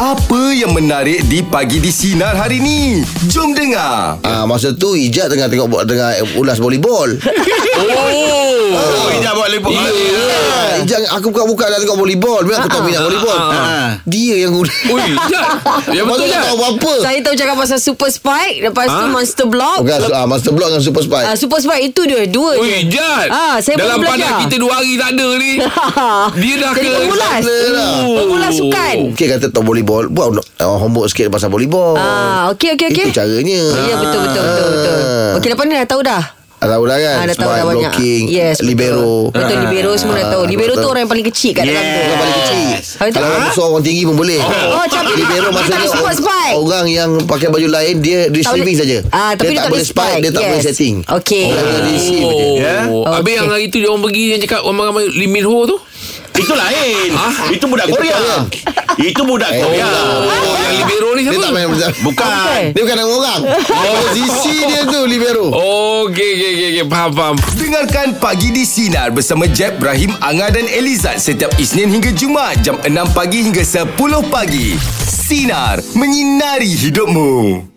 Apa yang menarik di Pagi di Sinar hari ni? Jom dengar. Ah masa tu Ijat tengah tengok buat tengah ulas volleyball. Oh. Oh, Ijaz buat lepak. Ah, Ijat aku buka-buka dah tengok volleyball. Bila aku tak minat volleyball. ah. Dia yang ulas. Ui, Jad. Ya betul tak Jad. tahu apa-apa. Saya tahu cakap pasal Super Spike Lepas tu Ha? Monster Block Bukan ah, Master Block dengan Super Spike. Ah, Super Spike itu dia Dua Ui, je Jad. Ah, saya Dalam pandang kita dua hari tak ada ni. Dia dah Jadi ke... pengulas Sana lah. Pengulas sukan Okey kata tahu volleyball Buat uh, homework sikit pasal volleyball Ah, okey okey okey. Itu caranya Ya betul betul betul betul. Ah. Okey lepas ni dah tahu dah. Ah, Tahu dah kan Ah, dah tahu dah banyak. blocking Yes, betul. Libero Betul libero semua dah tahu. Ah, Libero betul. tu orang yang paling kecil kat dalam tu. Orang paling kecil Habis Kalau orang besar orang tinggi pun boleh Oh, macam Libero dia maksudnya tak orang, spike. orang yang pakai baju lain Dia receiving saja Ah, tapi dia tak boleh spike Dia tak boleh setting Okey. Orang yang receive je Oh, Ya? Habis yang hari tu dia orang pergi yang cakap ramai-ramai Lee Min Ho tu. Itu lain. Itu budak Korea. Korea. Itu budak Eh, Korea. Oh, yang libero ni Bukan. Dia bukan nama orang Posisi dia tu Libero okey, okey, okey, okey. Faham, faham. Dengarkan Pagi di Sinar bersama Jeb, Ibrahim, Anga dan Elizad setiap Isnin hingga Jumaat jam 6 pagi hingga 10 pagi. Sinar. Menyinari hidupmu.